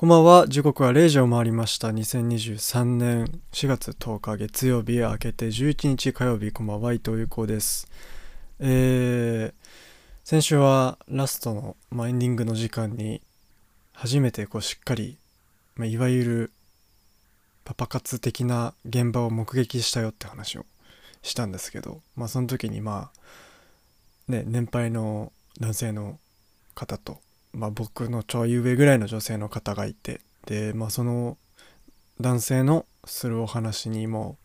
こんばんは。時刻は0時を回りました。2023年4月10日月曜日明けて11日火曜日、こんばんは。伊藤裕子です。えー、先週はラストの、まあ、エンディングの時間に初めてこうしっかり、まあ、いわゆるパパ活的な現場を目撃したよって話をしたんですけど、まあその時にまあ、ね、年配の男性の方とまあ、僕のちょい上ぐらいの女性の方がいてで、まあ、その男性のするお話にも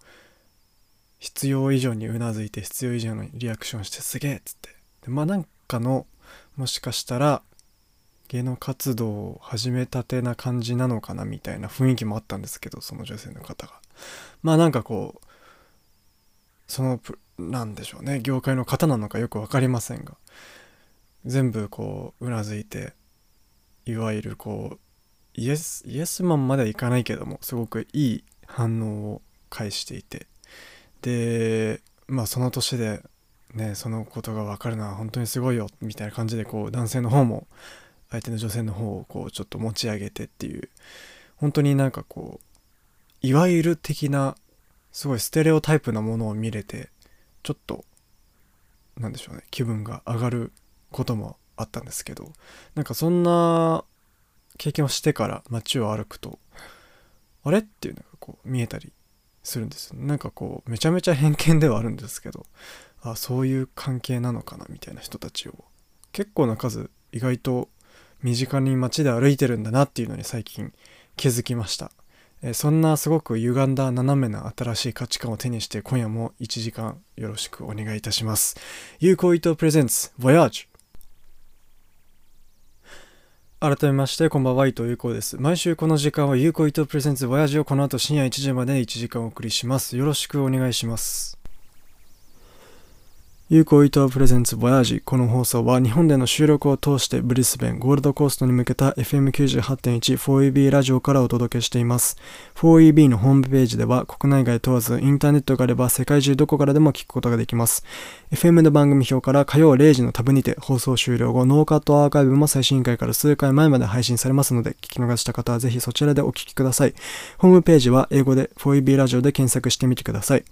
必要以上にうなずいて必要以上のリアクションしてすげえっつって。でまあなんかのもしかしたら芸能活動を始めたてな感じなのかなみたいな雰囲気もあったんですけどその女性の方が。まあなんかこうそのなんでしょうね。業界の方なのかよく分かりませんが。全部こううなずいていわゆるこうイエスイエスマンまではいかないけどもすごくいい反応を返していて。でまあその年でねそのことが分かるのは本当にすごいよみたいな感じでこう男性の方も相手の女性の方をこうちょっと持ち上げてっていう本当になんかこういわゆる的なすごいステレオタイプなものを見れてちょっとなんでしょうね気分が上がることもあったんですけどなんかそんな経験をしてから街を歩くとあれ？っていうのがこう見えたりするんですよなんかこうめちゃめちゃ偏見ではあるんですけどあそういう関係なのかなみたいな人たちを結構な数意外と身近に街で歩いてるんだなっていうのに最近気づきました。えそんなすごく歪んだ斜めな新しい価値観を手にして今夜も1時間よろしくお願いいたします。有効伊藤プレゼンツ Voyage 改めまして、こんばんは、伊藤優子です。毎週この時間は、有効伊藤プレゼンツ親父をこの後深夜1時まで1時間お送りします。よろしくお願いします。有効伊藤プレゼンツボヤージこの放送は日本での収録を通してブリスベンゴールドコーストに向けた FM98.1 4EB ラジオからお届けしています。4EB のホームページでは国内外問わずインターネットがあれば世界中どこからでも聞くことができます。FM の番組表から火曜0時のタブにて放送終了後ノーカットアーカイブも最新回から数回前まで配信されますので聞き逃した方はぜひそちらでお聞きください。ホームページは英語で 4EB ラジオで検索してみてください。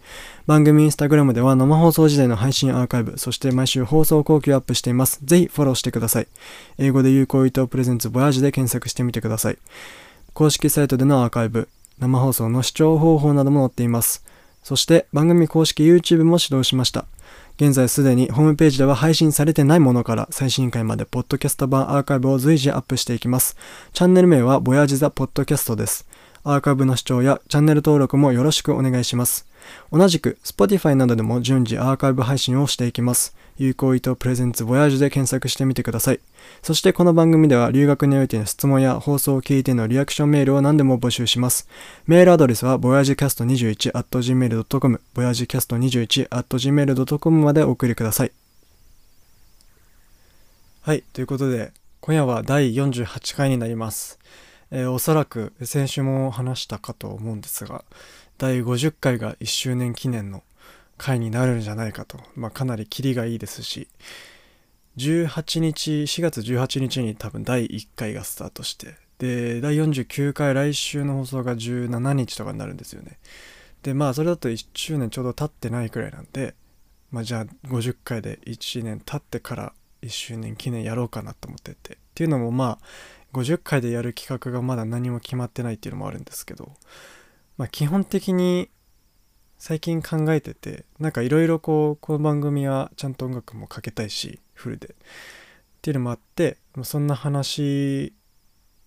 番組インスタグラムでは生放送時代の配信ーカイブそして毎週放送後期をアップしています。ぜひフォローしてください。英語で有効伊藤プレゼンツボヤージで検索してみてください。公式サイトでのアーカイブ、生放送の視聴方法なども載っています。そして番組公式 YouTube も始動しました。現在すでにホームページでは配信されてないものから最新回までポッドキャスト版アーカイブを随時アップしていきます。チャンネル名はボヤージザポッドキャストです。アーカイブの視聴やチャンネル登録もよろしくお願いします。同じく Spotify などでも順次アーカイブ配信をしていきます。有効意図プレゼンツボヤージュで検索してみてください。そしてこの番組では留学においての質問や放送を聞いてのリアクションメールを何でも募集します。メールアドレスは voyagecast21.gmail.com voyagecast21.gmail.com までお送りください。はい、ということで今夜は第48回になります。えー、おそらく先週も話したかと思うんですが第50回が1周年記念の回になるんじゃないかと、まあ、かなりキリがいいですし18日4月18日に多分第1回がスタートしてで第49回来週の放送が17日とかになるんですよね。でまあそれだと1周年ちょうど経ってないくらいなんでまあじゃあ50回で1年経ってから1周年記念やろうかなと思ってて。っていうのもまあ50回でやる企画がまだ何も決まってないっていうのもあるんですけど、まあ、基本的に最近考えててなんかいろいろこうこの番組はちゃんと音楽もかけたいしフルで。っていうのもあってそんな話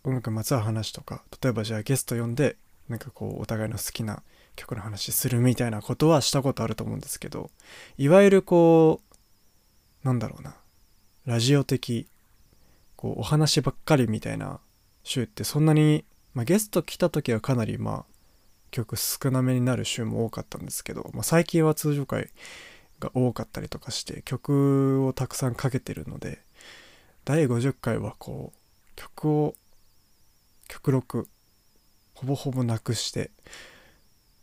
音楽まつわる話とか例えばじゃあゲスト呼んでなんかこうお互いの好きな曲の話するみたいなことはしたことあると思うんですけどいわゆるこうなんだろうなラジオ的こうお話ばっかりみたいな週ってそんなに、まあ、ゲスト来た時はかなりまあ曲少なめになる週も多かったんですけど、まあ、最近は通常回が多かったりとかして曲をたくさんかけてるので第50回はこう曲を極力ほぼほぼなくして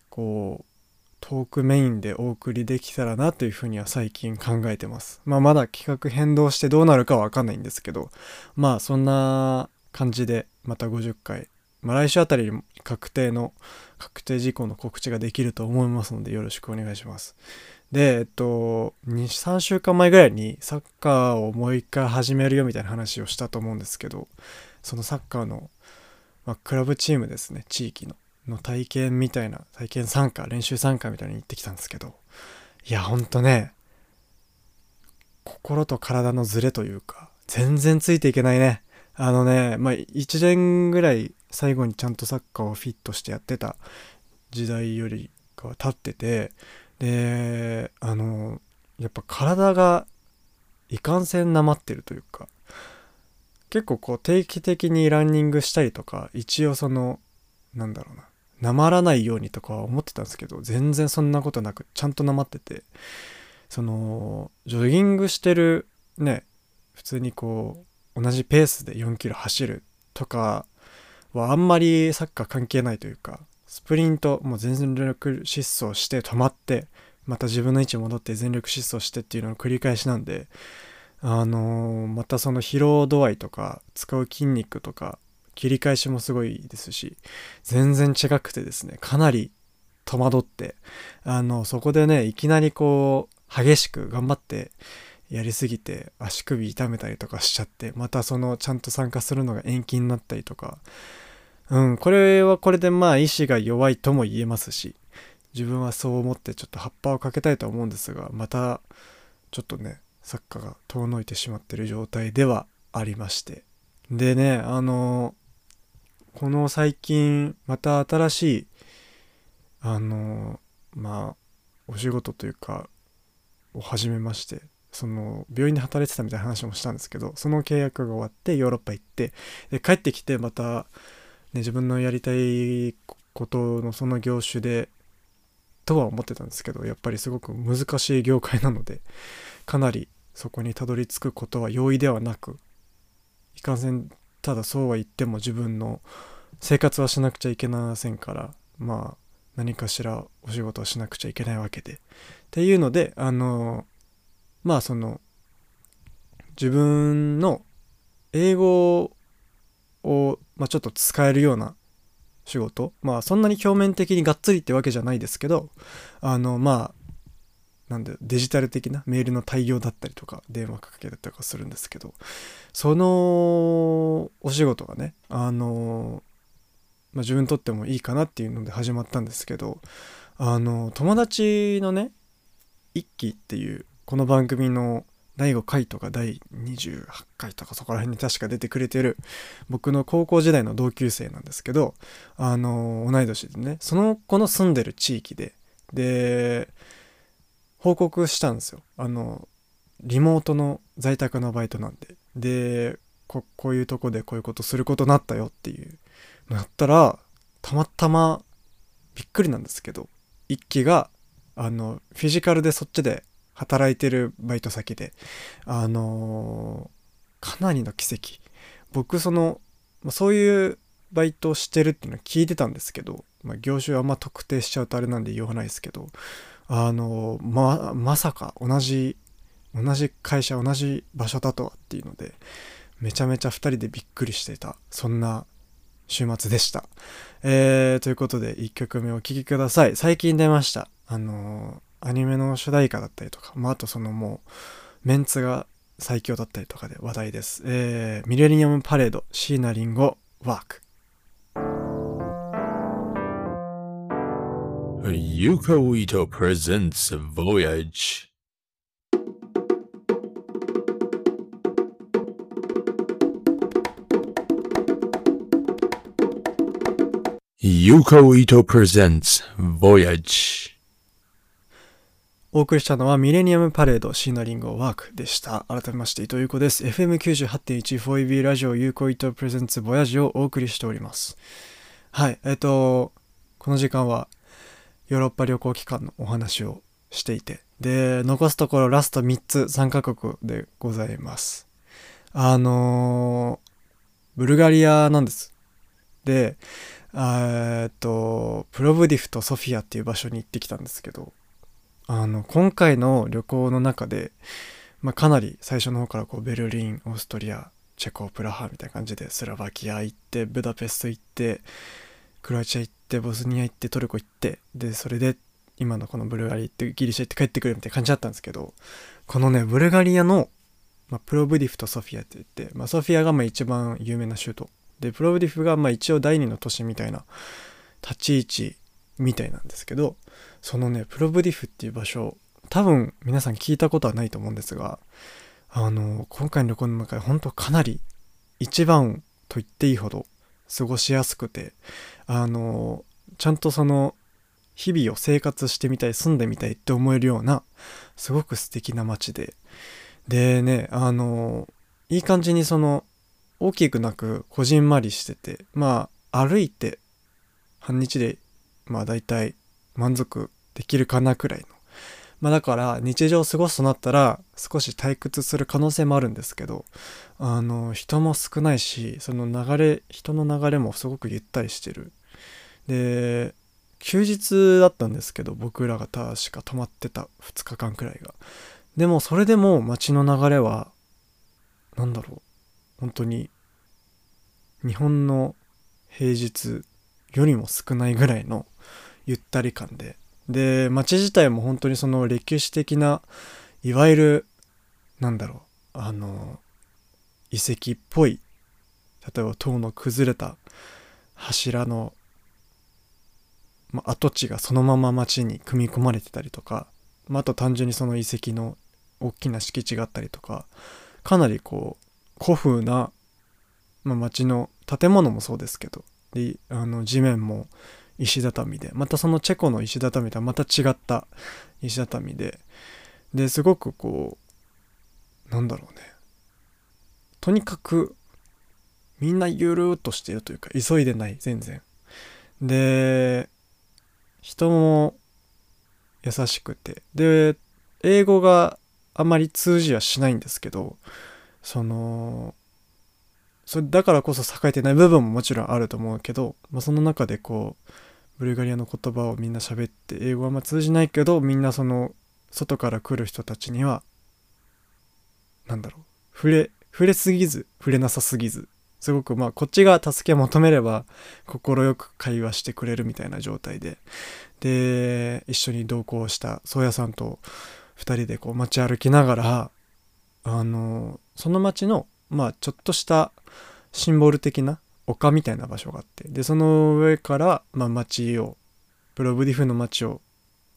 こうトークメインでお送りできたらなというふうには最近考えてます。まあまだ企画変動してどうなるかはわかんないんですけど、まあそんな感じでまた50回まあ、来週あたりに確定の確定事項の告知ができると思いますのでよろしくお願いしますでえっと23週間前ぐらいにサッカーをもう一回始めるよみたいな話をしたと思うんですけどそのサッカーの、まあ、クラブチームですね地域のの体験みたいな体験参加練習参加みたいに行ってきたんですけどいやほんとね心と体のズレというか全然ついていけないね。あのねまあ1年ぐらい最後にちゃんとサッカーをフィットしてやってた時代よりかは経っててであのやっぱ体がいかんせんなまってるというか結構こう定期的にランニングしたりとか一応そのなんだろうななまらないようにとか思ってたんですけど全然そんなことなくちゃんとなまっててそのジョギングしてるね普通にこう同じペースで4キロ走るとかはあんまりサッカー関係ないというかスプリントもう全力疾走して止まってまた自分の位置戻って全力疾走してっていうのの繰り返しなんであのー、またその疲労度合いとか使う筋肉とか切り返しもすごいですし全然違くてですねかなり戸惑ってあのそこでねいきなりこう激しく頑張ってやりすぎて足首痛めたりとかしちゃってまたそのちゃんと参加するのが延期になったりとか。うんこれはこれでまあ意志が弱いとも言えますし自分はそう思ってちょっと葉っぱをかけたいと思うんですがまたちょっとねサッカーが遠のいてしまってる状態ではありまして。でねあのこの最近また新しいあのまあお仕事というかを始めましてその病院で働いてたみたいな話もしたんですけどその契約が終わってヨーロッパ行ってで帰ってきてまた、ね、自分のやりたいことのその業種でとは思ってたんですけどやっぱりすごく難しい業界なのでかなりそこにたどり着くことは容易ではなくいかんせんただそうは言っても自分の生活はしなくちゃいけませんからまあ何かしらお仕事をしなくちゃいけないわけで。っていうのであのまあその自分の英語を、まあ、ちょっと使えるような仕事。まあそんなに表面的にがっつりってわけじゃないですけどあのまあなんでデジタル的なメールの対応だったりとか電話かけたりとかするんですけどそのお仕事がねあの、まあ、自分にとってもいいかなっていうので始まったんですけどあの友達のね一期っていうこの番組の第5回とか第28回とかそこら辺に確か出てくれてる僕の高校時代の同級生なんですけどあの同い年でねその子の住んでる地域でで報告したんですよ。あのリモートの在宅のバイトなんで。でここういうとこでこういうことすることになったよっていう。なったらたまたまびっくりなんですけど一期があのフィジカルでそっちで働いてるバイト先であのー、かなりの奇跡。僕そのそういうバイトをしてるっていうのは聞いてたんですけど、まあ、業種はあんま特定しちゃうとあれなんで言わないですけどあのままさか同じ同じ会社同じ場所だとはっていうのでめちゃめちゃ2人でびっくりしてたそんな週末でした。えー、ということで1曲目お聴きください。最近出ました。あの、アニメの主題歌だったりとか、まあ、あとそのもうメンツが最強だったりとかで話題です。えー、ミレニアムパレード椎名林檎ワーク。Yuko Ito presents Voyage. Yuko Ito presents Voyage. お送りしたのはミレニアムパレードシーナリンゴワークでした。改めまして伊藤優子です。FM98.1 4EB ラジオユーコイトプレゼンツボヤジをお送りしております。はい、えっと、この時間はヨーロッパ旅行期間のお話をしていて。で残すところラスト3つ3カ国でございます。あのー、ブルガリアなんです。でえっとプロブディフとソフィアっていう場所に行ってきたんですけどあの今回の旅行の中で、まあ、かなり最初の方からこうベルリンオーストリアチェコプラハみたいな感じでスラバキア行ってブダペスト行ってクロアチア行ってボスニア行ってトルコ行ってでそれで今のこのブルガリア行ってギリシャ行って帰ってくるみたいな感じだったんですけどこのねブルガリアの、まあ、プロブディフとソフィアって言って、まあ、ソフィアがまあ一番有名な州都。でプロブディフがまあ一応第二の都市みたいな立ち位置みたいなんですけどそのねプロブディフっていう場所多分皆さん聞いたことはないと思うんですがあの今回の旅行の中で本当かなり一番と言っていいほど過ごしやすくてあのちゃんとその日々を生活してみたい住んでみたいって思えるようなすごく素敵な街で。でねあのいい感じにその大きくなくこじんまりしててまあ歩いて半日でまあ大体満足できるかなくらいのまあだから日常を過ごすとなったら少し退屈する可能性もあるんですけどあの人も少ないしその流れ人の流れもすごくゆったりしてる。で休日だったんですけど僕らが確か泊まってた2日間くらいが。でもそれでも街の流れは何だろう本当に日本の平日よりも少ないぐらいのゆったり感でで街自体も本当にその歴史的ないわゆるなんだろうあの遺跡っぽい例えば塔の崩れた柱の、ま、跡地がそのまま街に組み込まれてたりとか、まあ、と単純にその遺跡の大きな敷地があったりとかかなりこう古風な、まあ、街の建物もそうですけどであの地面も石畳でまたそのチェコの石畳とはまた違った石畳でですごくこうなんだろうね。とにかくみんなゆるーっとしてるというか急いでない全然。で人も優しくて。で英語があまり通じはしないんですけどそのそれだからこそ栄えてない部分ももちろんあると思うけど、まあ、その中でこうブルガリアの言葉をみんな喋って英語はまあ通じないけどみんなその外から来る人たちにはなんだろう。触れ触れすぎず触れなさすぎず。すごくまあこっちが助け求めれば快く会話してくれるみたいな状態で。で一緒に同行した宗谷さんと2人でこう街歩きながらあのその街のまあちょっとしたシンボル的な丘みたいな場所があってでその上から、まあ、街をプロブディフの街を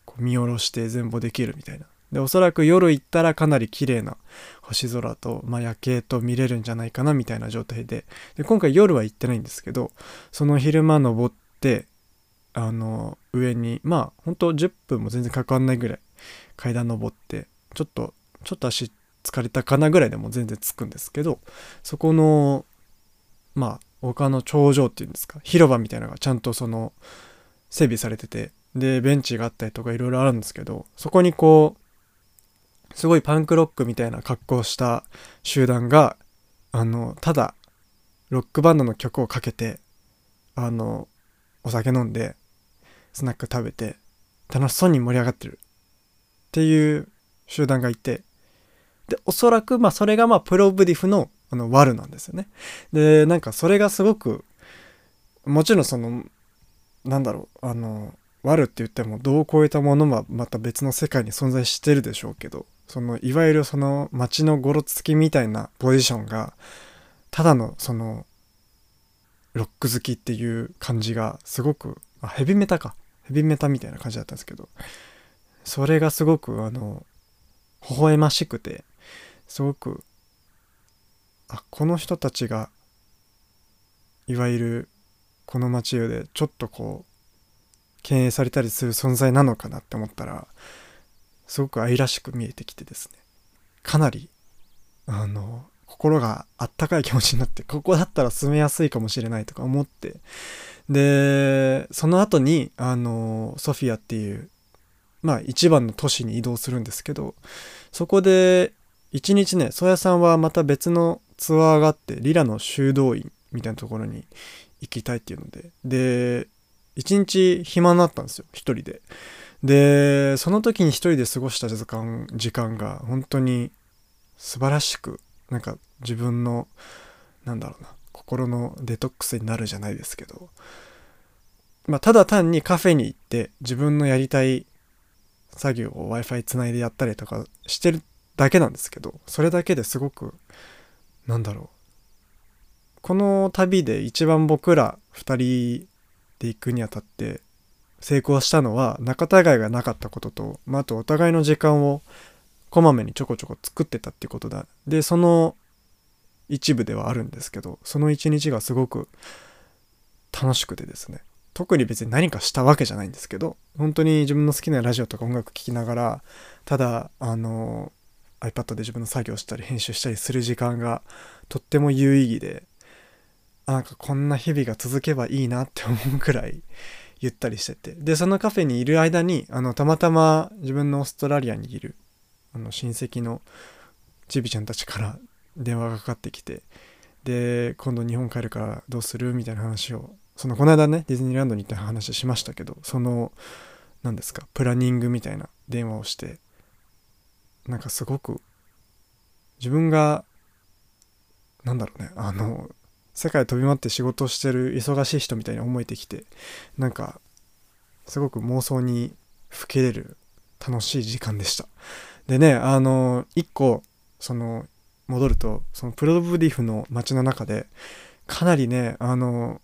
こう見下ろして全貌できるみたいな。でおそらく夜行ったらかなり綺麗な星空と、まあ、夜景と見れるんじゃないかなみたいな状態で。で今回夜は行ってないんですけどその昼間登ってあの上にまあ本当10分も全然かかんないぐらい階段登ってちょっとちょっと足疲れたかなぐらいでも全然着くんですけどそこのまあ丘の頂上っていうんですか広場みたいなのがちゃんとその整備されててでベンチがあったりとかいろいろあるんですけどそこにこうすごいパンクロックみたいな格好をした集団があのただロックバンドの曲をかけてあのお酒飲んでスナック食べて楽しそうに盛り上がってる。っていう集団がいてでおそらくまあそれがまあプロブディフのあのワルなんですよね。でなんかそれがすごくもちろんそのなんだろうあのワルって言っても度を超えたものはまた別の世界に存在してるでしょうけどそのいわゆるその街のゴロつきみたいなポジションがただのそのロック好きっていう感じがすごくあヘビメタかヘビメタみたいな感じだったんですけどそれがすごくあの微笑ましくてすごくあこの人たちがいわゆるこの街でちょっとこう敬遠されたりする存在なのかなって思ったらすごく愛らしく見えてきてですね。かなりあの心があったかい気持ちになってここだったら住めやすいかもしれないとか思ってでその後にあのソフィアっていうまあ一番の都市に移動するんですけどそこで一日ね宗谷さんはまた別のツアーがあってリラの修道院みたいなところに行きたいっていうので。で一日暇になったんですよ一人で。でその時に一人で過ごした時間時間が本当に素晴らしくなんか自分のなんだろうな心のデトックスになるじゃないですけど。まあただ単にカフェに行って自分のやりたい作業を w i f i つないでやったりとかしてるだけなんですけどそれだけですごくなんだろう。この旅で一番僕ら2人で行くにあたって成功したのは仲違いがなかったことと、まあ、あとお互いの時間をこまめにちょこちょこ作ってたってことだ。でその一部ではあるんですけどその一日がすごく楽しくてですね。特に別に何かしたわけじゃないんですけど本当に自分の好きなラジオとか音楽聴きながらただあの iPad で自分の作業したり編集したりする時間がとっても有意義でなんかこんな日々が続けばいいなって思うくらいゆったりしてて。でそのカフェにいる間にあのたまたま自分のオーストラリアにいるあの親戚のちびちゃんたちから電話がかかってきてで今度日本帰るからどうするみたいな話をそのこの間ねディズニーランドに行った話しましたけどその何ですかプランニングみたいな電話をしてなんかすごく自分がなんだろうねあの世界飛び回って仕事してる忙しい人みたいに思えてきてなんかすごく妄想にふけれる楽しい時間でした。でねあの一個その戻るとそのプロブディフの街の中でかなりねあの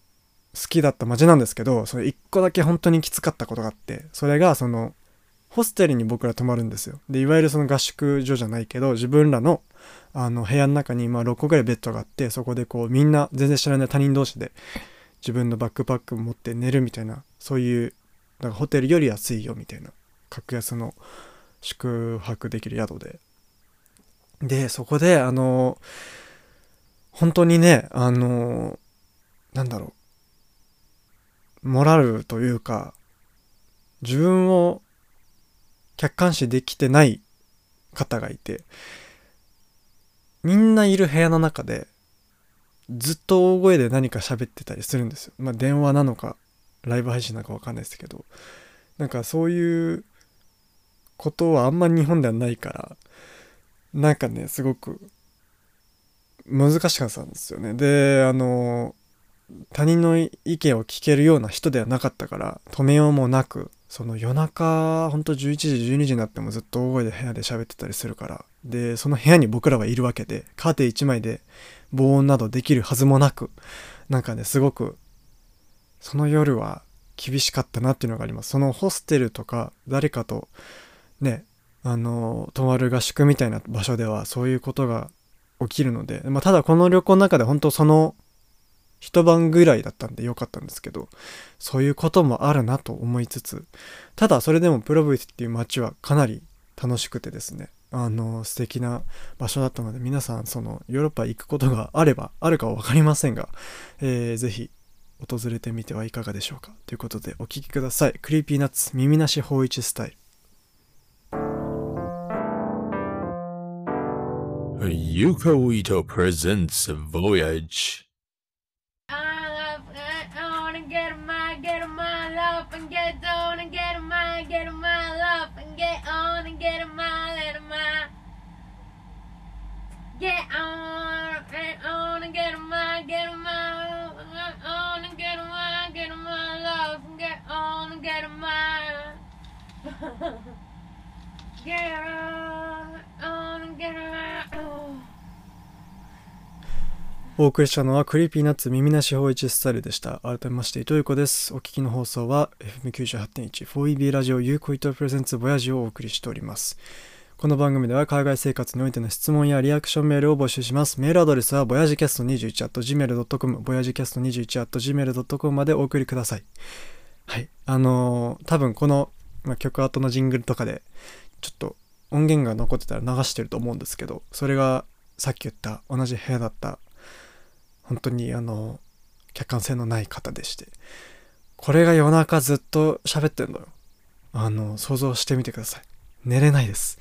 好きだった街なんですけどそれ一個だけ本当にきつかったことがあってそれがそのホステルに僕ら泊まるんですよ。でいわゆるその合宿所じゃないけど自分らのあの部屋の中にまあ6個ぐらいベッドがあってそこでこうみんな全然知らない他人同士で自分のバックパック持って寝るみたいなそういうだかホテルより安いよみたいな格安の宿泊できる宿で。でそこであの本当にねあのなんだろうモラルというか自分を客観視できてない方がいてみんないる部屋の中でずっと大声で何か喋ってたりするんですよ。まあ電話なのかライブ配信なのかわかんないですけどなんかそういうことはあんま日本ではないからなんかねすごく難しかったんですよね。であの他人の意見を聞けるような人ではなかったから止めようもなくその夜中ほんと11時12時になってもずっと大声で部屋で喋ってたりするからでその部屋に僕らはいるわけでカーテン1枚で防音などできるはずもなくなんかねすごくその夜は厳しかったなっていうのがあります。そのホステルとか誰かとねあの泊まる合宿みたいな場所ではそういうことが起きるので、まあ、ただこの旅行の中で本当その一晩ぐらいだったんで良かったんですけどそういうこともあるなと思いつつただそれでもプロブイスっていう街はかなり楽しくてですねあの素敵な場所だったので皆さんそのヨーロッパ行くことがあればあるかは分かりませんが、えー、ぜひ訪れてみてはいかがでしょうかということでお聴きください Creepy Nuts 耳なし芳一スタイル Yuko Ito presents Voyage. Get on and on and get on my get on my get on and get on my get on my love and get on and get on my get on and get on my お送りしたのは Creepy Nuts 耳なし芳一スタイルでした。改めまして、伊藤優子です。お聞きの放送は FM98.1 4EB ラジオ Yukou ITO presents Voyage をお送りしております。この番組では海外生活においての質問やリアクションメールを募集します。メールアドレスはボヤジキャスト 21.gmail.com、ボヤジキャスト 21.gmail.com までお送りください。はい。あのー多分この、ま、曲後のジングルとかで、ちょっと音源が残ってたら流してると思うんですけど、それがさっき言った同じ部屋だった本当にあの客観性のない方でしてこれが夜中ずっと喋ってんのよあの想像してみてください寝れないです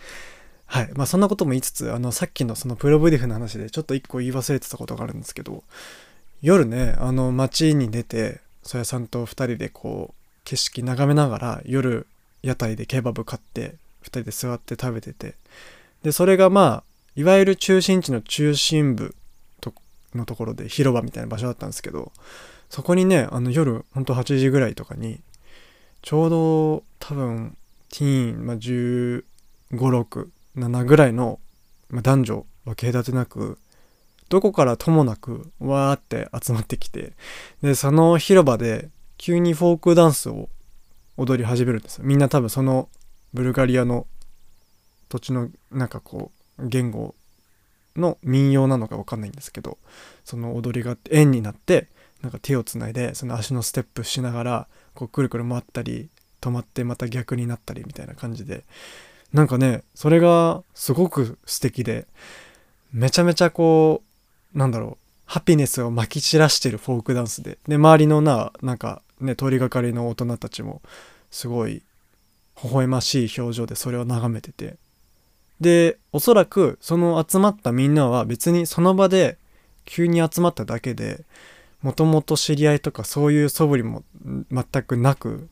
はい。まあそんなことも言いつつあのさっきのそのプロブディフの話でちょっと一個言い忘れてたことがあるんですけど夜ねあの街に出て曽谷さんと2人でこう景色眺めながら夜屋台でケバブ買って2人で座って食べててでそれがまあいわゆる中心地の中心部とのところで広場みたいな場所だったんですけどそこにねあの夜ほんと8時ぐらいとかにちょうど多分ティーン、まあ、1 5 6 7ぐらいの、まあ、男女分け隔てなくどこからともなくわーって集まってきてでその広場で急にフォークダンスを踊り始めるんですよ。みんな多分そのブルガリアの土地のなんかこう言語の民謡なのか分かんないんですけどその踊りが円になってなんか手をつないでその足のステップしながらこうくるくる回ったり止まってまた逆になったりみたいな感じでなんかねそれがすごく素敵でめちゃめちゃこうなんだろうハピネスをまき散らしてるフォークダンスでで周りのななんかね通りがかりの大人たちもすごい微笑ましい表情でそれを眺めててでおそらくその集まったみんなは別にその場で急に集まっただけでもともと知り合いとかそういう素振りも全くなく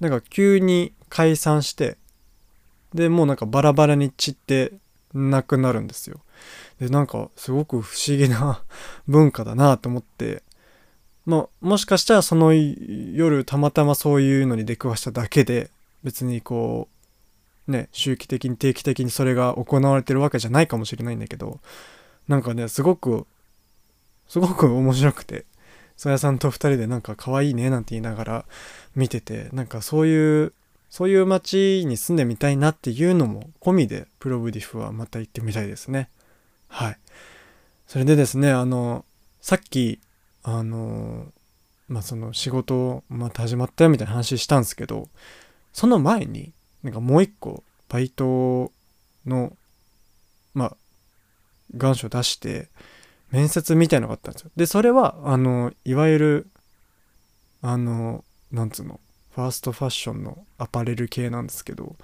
なんか急に解散してでもうなんかバラバラに散ってなくなるんですよ。でなんかすごく不思議な 文化だなと思ってまあもしかしたらその夜たまたまそういうのに出くわしただけで別にこうね周期的に定期的にそれが行われてるわけじゃないかもしれないんだけどなんかねすごくすごく 面白くて曽谷さんと2人でなんか可愛いねなんて言いながら見ててなんかそういうそういう街に住んでみたいなっていうのも込みでプロブディフはまた行ってみたいですね。はい。それでですねあのさっきあのまあその仕事また始まったよみたいな話したんですけどその前になんかもう一個バイトのまあ願書出して面接みたいのがあったんですよ。でそれはあのいわゆるあのなんつうのファーストファッションのアパレル系なんですけど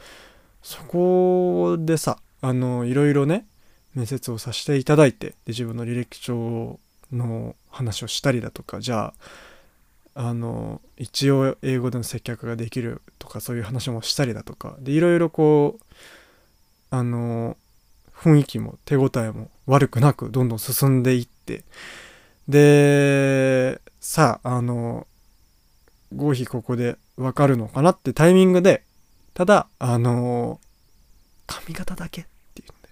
そこでさあのいろいろね面接をさせていただいてで自分の履歴書の話をしたりだとかじゃああの一応英語での接客ができるとかそういう話もしたりだとかでいろいろこうあの雰囲気も手応えも悪くなくどんどん進んでいってでさああの合否ここで分かるのかなってタイミングでただあの髪型だけっていうので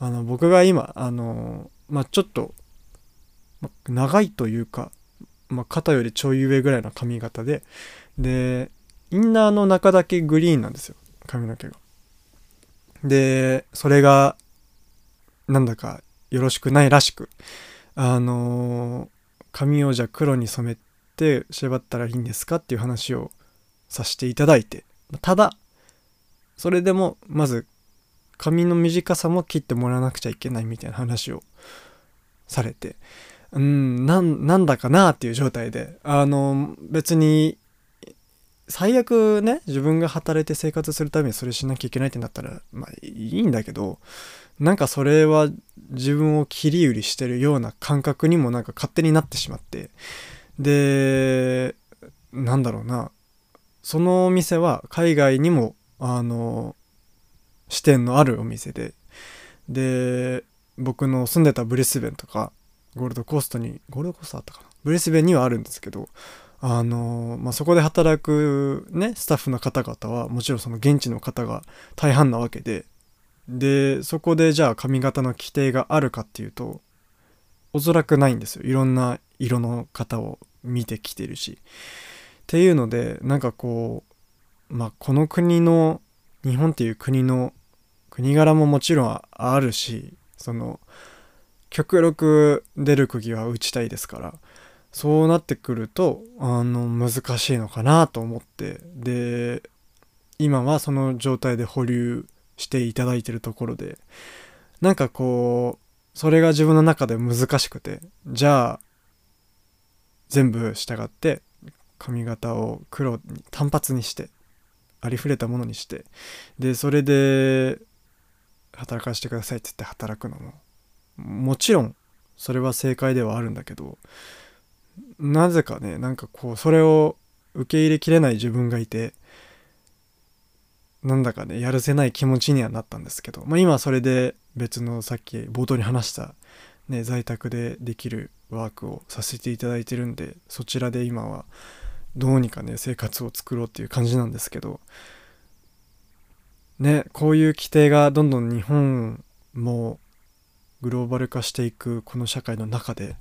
あの僕が今あのまあちょっと、ま、長いというか、ま、肩よりちょい上ぐらいの髪型ででインナーの中だけグリーンなんですよ髪の毛が。でそれがなんだかよろしくないらしくあの髪をじゃあ黒に染めって縛ったらいいんですかっていう話をさせていただいて。ただそれでもまず髪の短さも切ってもらわなくちゃいけないみたいな話をされて。うんなんだかなっていう状態で。あの別に最悪ね自分が働いて生活するためにそれしなきゃいけないってなったらまあいいんだけどなんかそれは自分を切り売りしてるような感覚にもなんか勝手になってしまって。でなんだろうな。そのお店は海外にもあの支店のあるお店で。で僕の住んでたブリスベンとかゴールドコーストにゴールドコーストあったかな。ブリスベンにはあるんですけどあのまあ、そこで働くねスタッフの方々はもちろんその現地の方が大半なわけで。でそこでじゃあ髪型の規定があるかっていうとおそらくないんですよ。いろんな色の方を見てきてるし。っていうのでなんかこうまあこの国の日本っていう国の国柄ももちろんあるしその極力出る釘は打ちたいですからそうなってくるとあの難しいのかなと思って。で今はその状態で保留していただいてるところでなんかこうそれが自分の中で難しくてじゃあ全部従って髪型を黒に単発にしてありふれたものにしてでそれで働かせてくださいって言って働くのももちろんそれは正解ではあるんだけどなぜかねなんかこうそれを受け入れきれない自分がいてなんだかねやるせない気持ちにはなったんですけど、まあ、今それで別のさっき冒頭に話したね、在宅でできるワークをさせていただいてるんでそちらで今はどうにかね生活を作ろうっていう感じなんですけどねこういう規定がどんどん日本もグローバル化していくこの社会の中で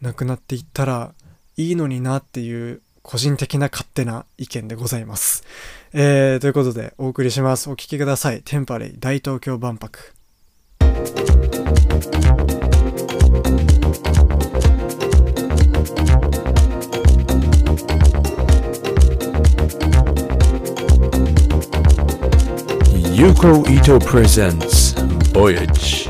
なくなっていったらいいのになっていう個人的な勝手な意見でございます。えー、ということでお送りします。お聴きください。テンパレイ大東京万博。Yuko Ito presents Voyage.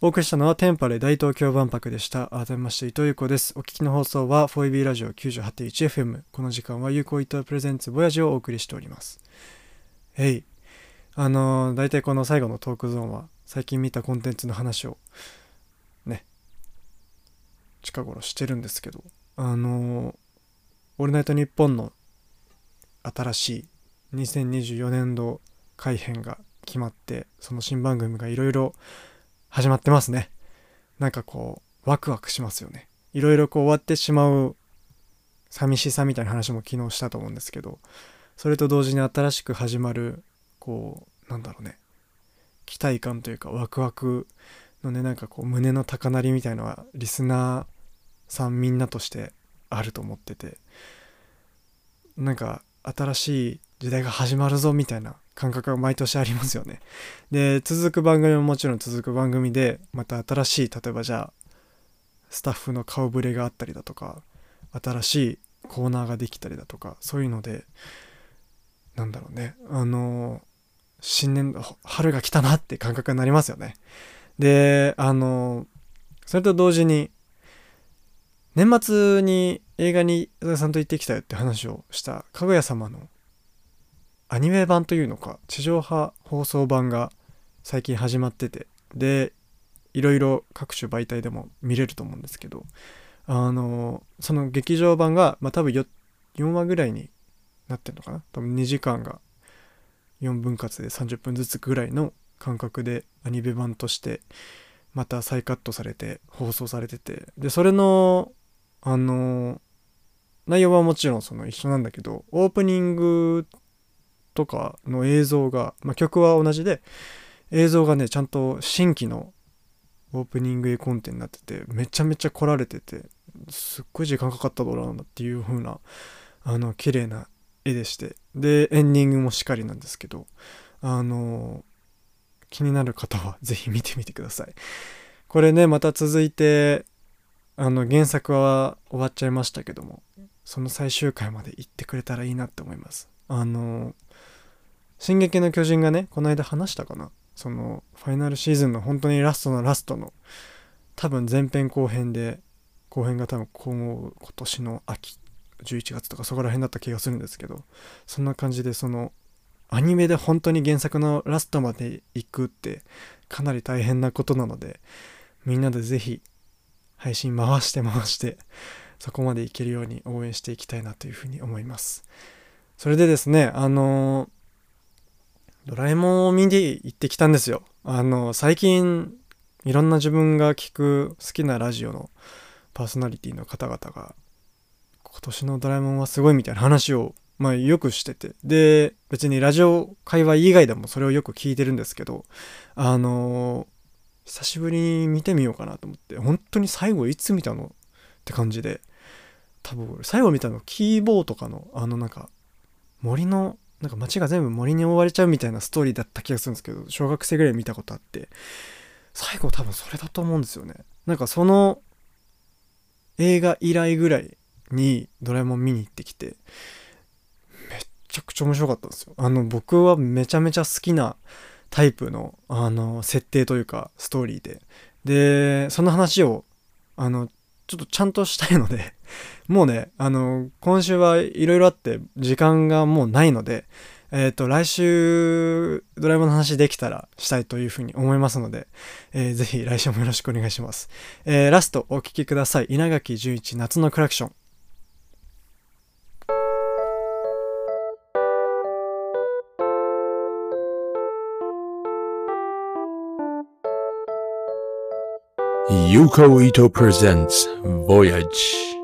お送りしたのはテンパレ大東京万博でした。改めまして伊藤優子です。お聞きの放送は 4EB ラジオ 98.1FM。この時間は有効伊藤プレゼンツボヤジをお送りしております。えい。あのー、大体この最後のトークゾーンは最近見たコンテンツの話をね、近頃してるんですけど、あのー、オールナイトニッポンの新しい2024年度改編が決まって、その新番組がいろいろ始まってますね。なんかこう、ワクワクしますよね。いろいろこう終わってしまう寂しさみたいな話も昨日したと思うんですけど、それと同時に新しく始まる、こう、なんだろうね、期待感というかワクワクのね、なんかこう胸の高鳴りみたいのはリスナーさんみんなとしてあると思ってて、なんか新しい時代が始まるぞみたいな感覚が毎年ありますよね。で続く番組ももちろん続く番組でまた新しい例えばじゃあスタッフの顔ぶれがあったりだとか新しいコーナーができたりだとかそういうのでなんだろうねあの新年度春が来たなって感覚になりますよね。であのそれと同時に年末に映画に伊沢さんと行ってきたよって話をした「かぐや様」のアニメ版というのか地上波放送版が最近始まっててでいろいろ各種媒体でも見れると思うんですけどあのその劇場版が、まあ、多分 4, 4話ぐらいになってるのかな？多分2時間が4分割で30分ずつぐらいの感覚でアニメ版としてまた再カットされて放送されててでそれのあの内容はもちろんその一緒なんだけどオープニングとかの映像が、まあ、曲は同じで映像がねちゃんと新規のオープニング絵コンテになっててめちゃめちゃ凝られててすっごい時間かかっただろうなっていう風なあの綺麗な絵でしてでエンディングもしっかりなんですけどあの気になる方は 是非見てみてください。これねまた続いてあの原作は終わっちゃいましたけどもその最終回まで行ってくれたらいいなって思います。あの「進撃の巨人」がねこの間話したかな？そのファイナルシーズンの本当にラストのラストの多分前編後編で後編が多分今後今年の秋11月とかそこら辺だった気がするんですけどそんな感じでそのアニメで本当に原作のラストまで行くってかなり大変なことなのでみんなでぜひ配信回して回してそこまでいけるように応援していきたいなというふうに思います。それでですねあのドラえもんを見に行ってきたんですよ。あの最近いろんな自分が聞く好きなラジオのパーソナリティの方々が今年のドラえもんはすごいみたいな話をまあよくしてて。で別にラジオ界隈以外でもそれをよく聞いてるんですけどあの久しぶりに見てみようかなと思って本当に最後いつ見たのって感じで。多分最後見たのキーボーとかのあのなんか森のなんか街が全部森に覆われちゃうみたいなストーリーだった気がするんですけど小学生ぐらい見たことあって最後多分それだと思うんですよね。なんかその映画以来ぐらいにドラえもん見に行ってきてめっちゃくちゃ面白かったんですよ。あの僕はめちゃめちゃ好きなタイプのあの設定というかストーリーで。でその話をあのちょっとちゃんとしたいのでもうね、あの、今週はいろいろあって、時間がもうないので、えっ、ー、と、来週、ドラえもんの話できたらしたいというふうに思いますので、えー、ぜひ来週もよろしくお願いします。えー、ラストお聴きください。稲垣潤一夏のクラクション。Yuko Ito presents Voyage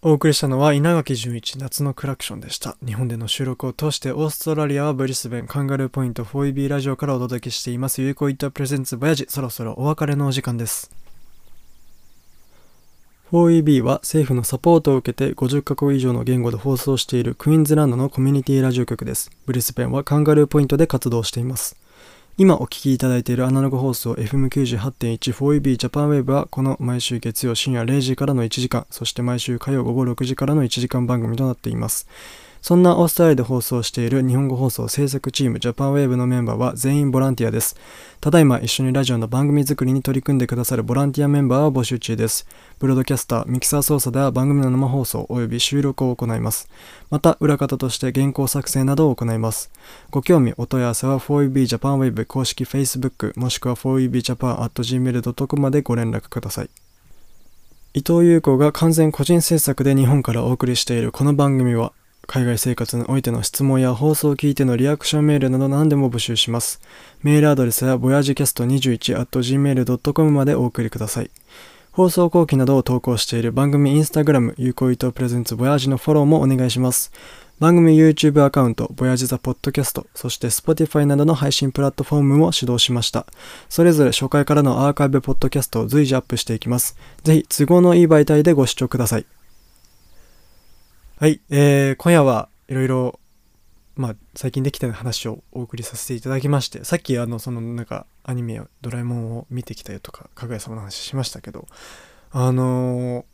お送りしたのは稲垣潤一夏のクラクションでした。日本での収録を通してオーストラリアはブリスベンカンガルーポイント 4EB ラジオからお届けしています。有効イットプレゼンツボヤジそろそろお別れのお時間です。4EB は政府のサポートを受けて50カ国以上の言語で放送しているクイーンズランドのコミュニティラジオ局です。ブリスベンはカンガルーポイントで活動しています。今お聞きいただいているアナログ放送 FM98.14EB ジャパンウェーブはこの毎週月曜深夜0時からの1時間、そして毎週火曜午後6時からの1時間番組となっています。そんなオーストラリアで放送している日本語放送制作チームジャパンウェーブのメンバーは全員ボランティアです。ただいま一緒にラジオの番組作りに取り組んでくださるボランティアメンバーを募集中です。ブロードキャスター、ミキサー操作では番組の生放送及び収録を行います。また、裏方として原稿作成などを行います。ご興味、お問い合わせは 4EBJapanWave 公式 Facebook もしくは 4EBJapan.gmail.com までご連絡ください。伊藤優子が完全個人制作で日本からお送りしているこの番組は、海外生活においての質問や放送を聞いてのリアクションメールなど何でも募集します。メールアドレスは voyagecast21.gmail.com までお送りください。放送後期などを投稿している番組インスタグラム、有効伊藤プレゼンツボヤージのフォローもお願いします。番組 YouTube アカウント、ボヤジザポッドキャスト、そして Spotify などの配信プラットフォームも始動しました。それぞれ初回からのアーカイブポッドキャストを随時アップしていきます。ぜひ都合のいい媒体でご視聴ください。はい、えー、今夜はいろいろ、まあ、最近できた話をお送りさせていただきまして、さっきあの、そのなんか、アニメ、ドラえもんを見てきたよとか、かぐや様の話しましたけど、あのー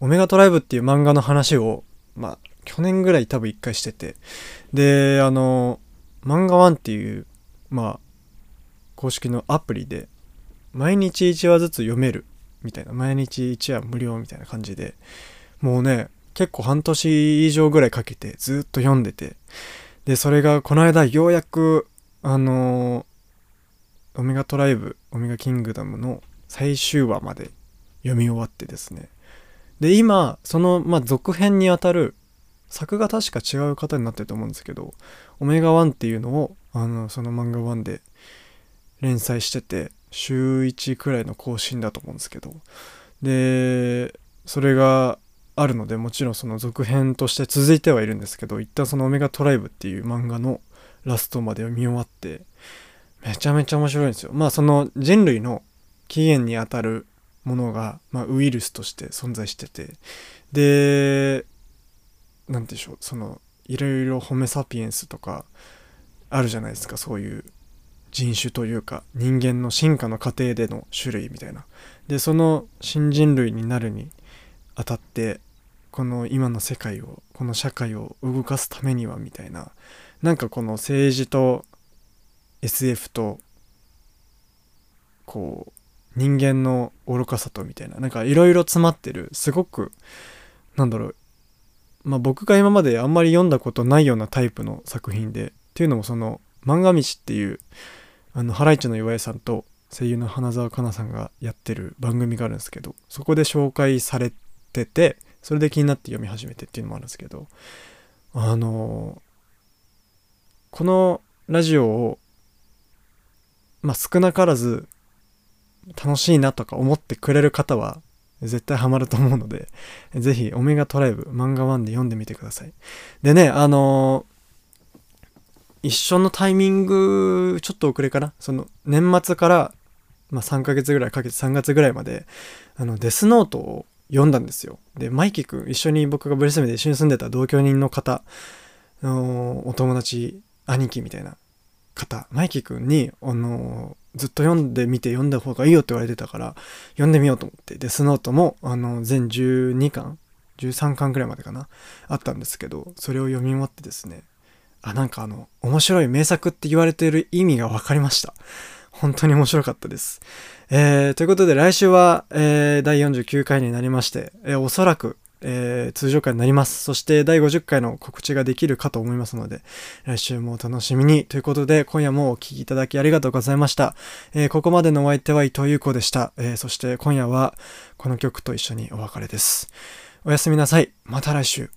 オメガトライブっていう漫画の話を、まあ、去年ぐらい多分一回してて、で、あのー漫画ワンっていう、まあ、公式のアプリで、毎日1話ずつ読める、みたいな、毎日1話無料みたいな感じで、もうね、結構半年以上ぐらいかけてずっと読んでて、で、それがこの間ようやく、あのーオメガトライブ、オメガキングダムの最終話まで読み終わってですね。で、今、その、まあ、続編にあたる、作が確か違う方になってると思うんですけど、オメガ1っていうのを、あの、その漫画1で連載してて、週1くらいの更新だと思うんですけど、で、それがあるので、もちろんその続編として続いてはいるんですけど、一旦そのオメガトライブっていう漫画のラストまで読み終わって、めちゃめちゃ面白いんですよ。まあその人類の起源にあたるものが、まあ、ウイルスとして存在してて、で、なんていうんでしょう、その、いろいろホメサピエンスとかあるじゃないですか、そういう人種というか、人間の進化の過程での種類みたいな。で、その新人類になるにあたって、この今の世界を、この社会を動かすためにはみたいな、なんかこの政治と SF と、こう、人間の愚かさとみたいな、なんかいろいろ詰まってる、すごく、なんだろう、まあ僕が今まであんまり読んだことないようなタイプの作品で、っていうのもその、漫画道っていう、あの、ハライチの岩井さんと声優の花澤香菜さんがやってる番組があるんですけど、そこで紹介されてて、それで気になって読み始めてっていうのもあるんですけど、あのこのラジオを、まあ少なからず楽しいなとか思ってくれる方は絶対ハマると思うので、ぜひオメガトライブ漫画1で読んでみてください。でね、あの一緒のタイミング、ちょっと遅れかな？その年末から、まあ3ヶ月ぐらいかけて3月ぐらいまで、あのデスノートを読んだんですよ。で、マイキーくん、一緒に僕がブリスベンで一緒に住んでた同居人の方のお友達、兄貴みたいな方、マイキーくんに、あのずっと読んでみて読んだ方がいいよって言われてたから、読んでみようと思って、デスノートも、あの、全12巻、13巻くらいまでかな、あったんですけど、それを読み終わってですね、あ、なんかあの、面白い名作って言われてる意味が分かりました。本当に面白かったです。えー、ということで来週は、えー、第49回になりまして、えーおそらく、えー通常回になります。そして第50回の告知ができるかと思いますので、来週もお楽しみに。ということで、今夜もお聴きいただきありがとうございました。えーここまでのお相手は伊藤優子でした。えーそして今夜はこの曲と一緒にお別れです。おやすみなさい。また来週。